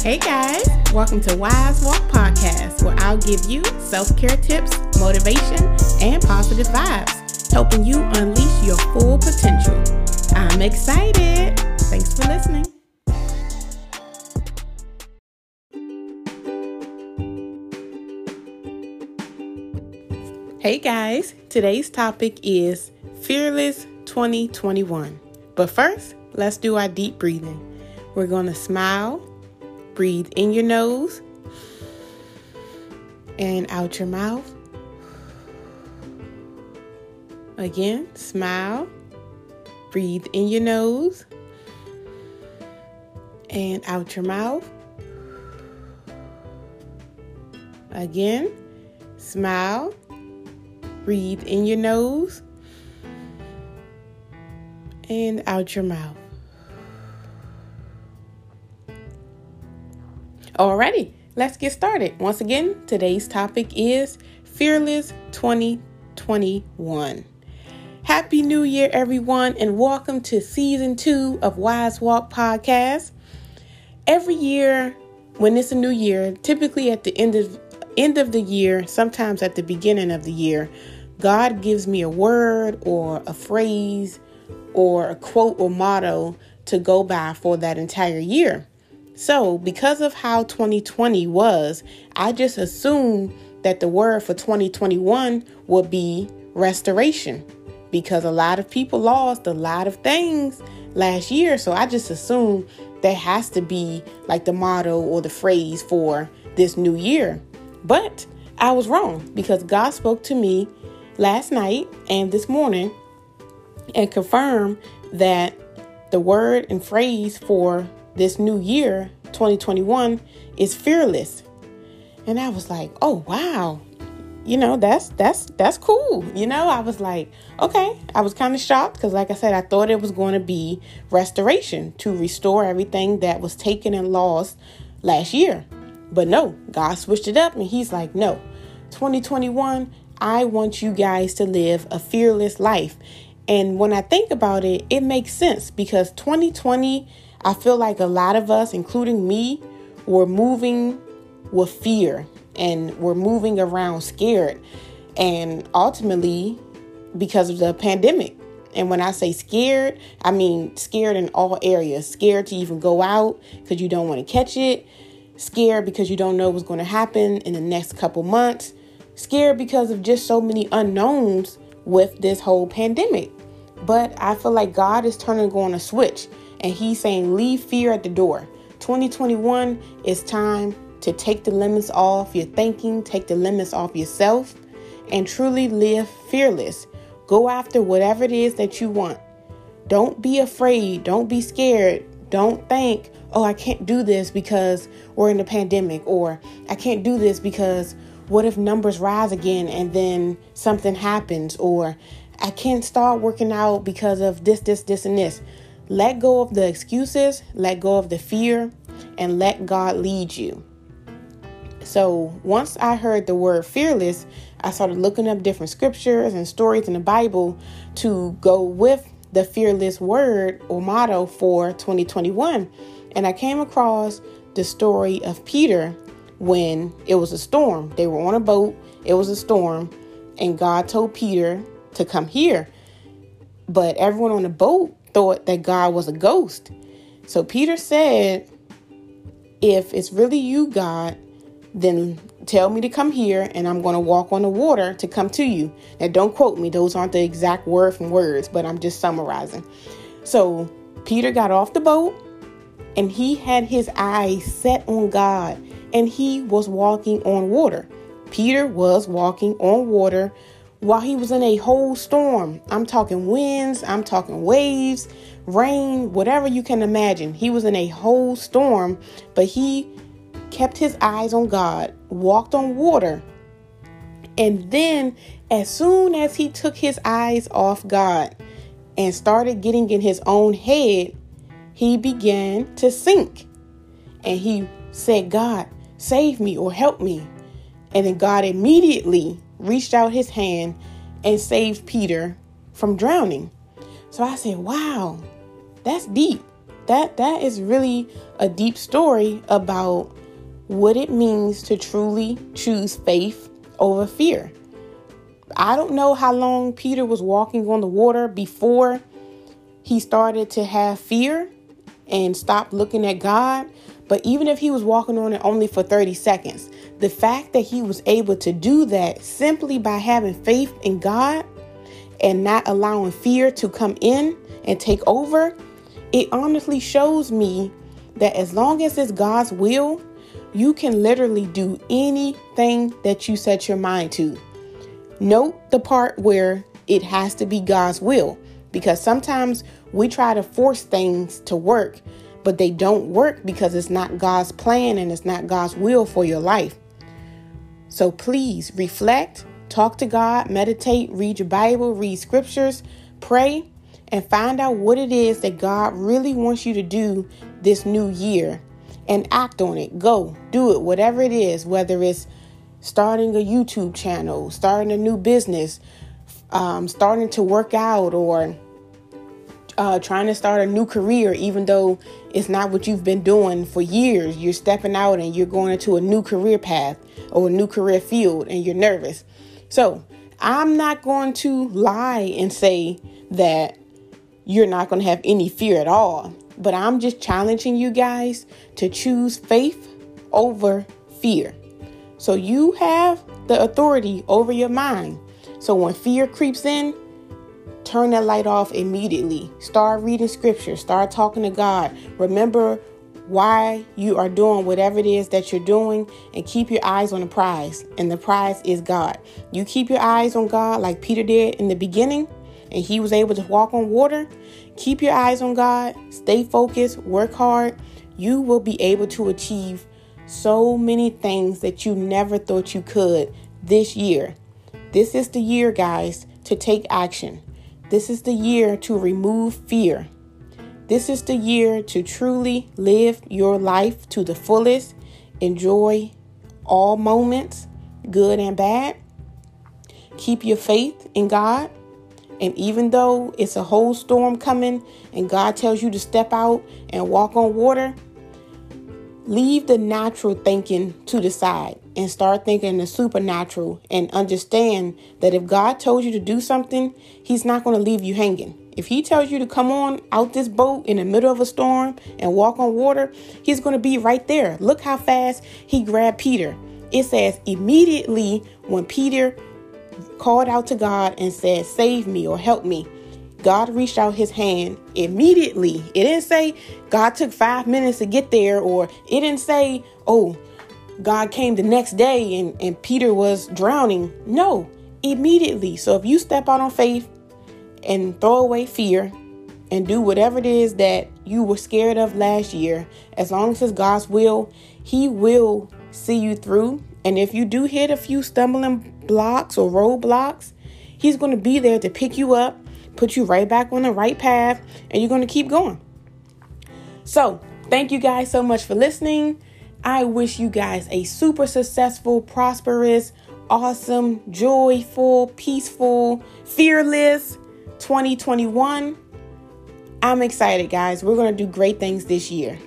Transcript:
Hey guys, welcome to Wise Walk Podcast, where I'll give you self care tips, motivation, and positive vibes, helping you unleash your full potential. I'm excited. Thanks for listening. Hey guys, today's topic is Fearless 2021. But first, let's do our deep breathing. We're going to smile, breathe in your nose and out your mouth. Again, smile, breathe in your nose and out your mouth. Again, smile, breathe in your nose and out your mouth. Alrighty, let's get started. Once again, today's topic is Fearless 2021. Happy New Year, everyone, and welcome to season two of Wise Walk Podcast. Every year, when it's a new year, typically at the end of end of the year, sometimes at the beginning of the year, God gives me a word or a phrase or a quote or motto to go by for that entire year. So, because of how 2020 was, I just assumed that the word for 2021 would be restoration because a lot of people lost a lot of things last year. So, I just assumed that has to be like the motto or the phrase for this new year. But I was wrong because God spoke to me last night and this morning and confirmed that the word and phrase for this new year, 2021, is fearless. And I was like, "Oh, wow." You know, that's that's that's cool. You know, I was like, "Okay." I was kind of shocked cuz like I said, I thought it was going to be restoration to restore everything that was taken and lost last year. But no, God switched it up and he's like, "No. 2021, I want you guys to live a fearless life." And when I think about it, it makes sense because 2020, I feel like a lot of us, including me, were moving with fear and we're moving around scared. And ultimately, because of the pandemic. And when I say scared, I mean scared in all areas. Scared to even go out because you don't want to catch it. Scared because you don't know what's going to happen in the next couple months. Scared because of just so many unknowns with this whole pandemic. But I feel like God is turning on a switch and He's saying, Leave fear at the door. 2021 is time to take the limits off your thinking, take the limits off yourself, and truly live fearless. Go after whatever it is that you want. Don't be afraid. Don't be scared. Don't think, oh, I can't do this because we're in a pandemic, or I can't do this because what if numbers rise again and then something happens, or I can't start working out because of this, this, this, and this. Let go of the excuses, let go of the fear, and let God lead you. So once I heard the word fearless, I started looking up different scriptures and stories in the Bible to go with the fearless word or motto for 2021. And I came across the story of Peter when it was a storm. They were on a boat, it was a storm, and God told Peter to come here. But everyone on the boat thought that God was a ghost. So Peter said, If it's really you, God, then tell me to come here and I'm going to walk on the water to come to you. Now, don't quote me, those aren't the exact word from words, but I'm just summarizing. So Peter got off the boat and he had his eyes set on God and he was walking on water. Peter was walking on water while he was in a whole storm. I'm talking winds, I'm talking waves, rain, whatever you can imagine. He was in a whole storm, but he kept his eyes on God, walked on water. And then, as soon as he took his eyes off God and started getting in his own head, he began to sink. And he said, God, save me or help me. And then God immediately reached out his hand and saved Peter from drowning. So I said, wow, that's deep. that that is really a deep story about what it means to truly choose faith over fear. I don't know how long Peter was walking on the water before he started to have fear and stopped looking at God. But even if he was walking on it only for 30 seconds, the fact that he was able to do that simply by having faith in God and not allowing fear to come in and take over, it honestly shows me that as long as it's God's will, you can literally do anything that you set your mind to. Note the part where it has to be God's will because sometimes we try to force things to work, but they don't work because it's not God's plan and it's not God's will for your life. So please reflect, talk to God, meditate, read your Bible, read scriptures, pray, and find out what it is that God really wants you to do this new year and act on it. Go do it, whatever it is, whether it's starting a YouTube channel, starting a new business, um, starting to work out, or uh, trying to start a new career, even though it's not what you've been doing for years. You're stepping out and you're going into a new career path or a new career field and you're nervous. So, I'm not going to lie and say that you're not going to have any fear at all, but I'm just challenging you guys to choose faith over fear. So, you have the authority over your mind. So, when fear creeps in, turn that light off immediately. Start reading scripture, start talking to God. Remember why you are doing whatever it is that you're doing and keep your eyes on the prize. And the prize is God. You keep your eyes on God like Peter did in the beginning and he was able to walk on water. Keep your eyes on God, stay focused, work hard. You will be able to achieve so many things that you never thought you could this year. This is the year, guys, to take action. This is the year to remove fear. This is the year to truly live your life to the fullest. Enjoy all moments, good and bad. Keep your faith in God. And even though it's a whole storm coming and God tells you to step out and walk on water, leave the natural thinking to the side and start thinking the supernatural and understand that if God told you to do something, He's not going to leave you hanging. If He tells you to come on out this boat in the middle of a storm and walk on water, He's going to be right there. Look how fast He grabbed Peter. It says immediately when Peter called out to God and said, Save me or help me. God reached out his hand immediately. It didn't say God took five minutes to get there, or it didn't say, oh, God came the next day and, and Peter was drowning. No, immediately. So if you step out on faith and throw away fear and do whatever it is that you were scared of last year, as long as it's God's will, He will see you through. And if you do hit a few stumbling blocks or roadblocks, He's going to be there to pick you up, put you right back on the right path, and you're going to keep going. So, thank you guys so much for listening. I wish you guys a super successful, prosperous, awesome, joyful, peaceful, fearless 2021. I'm excited, guys. We're going to do great things this year.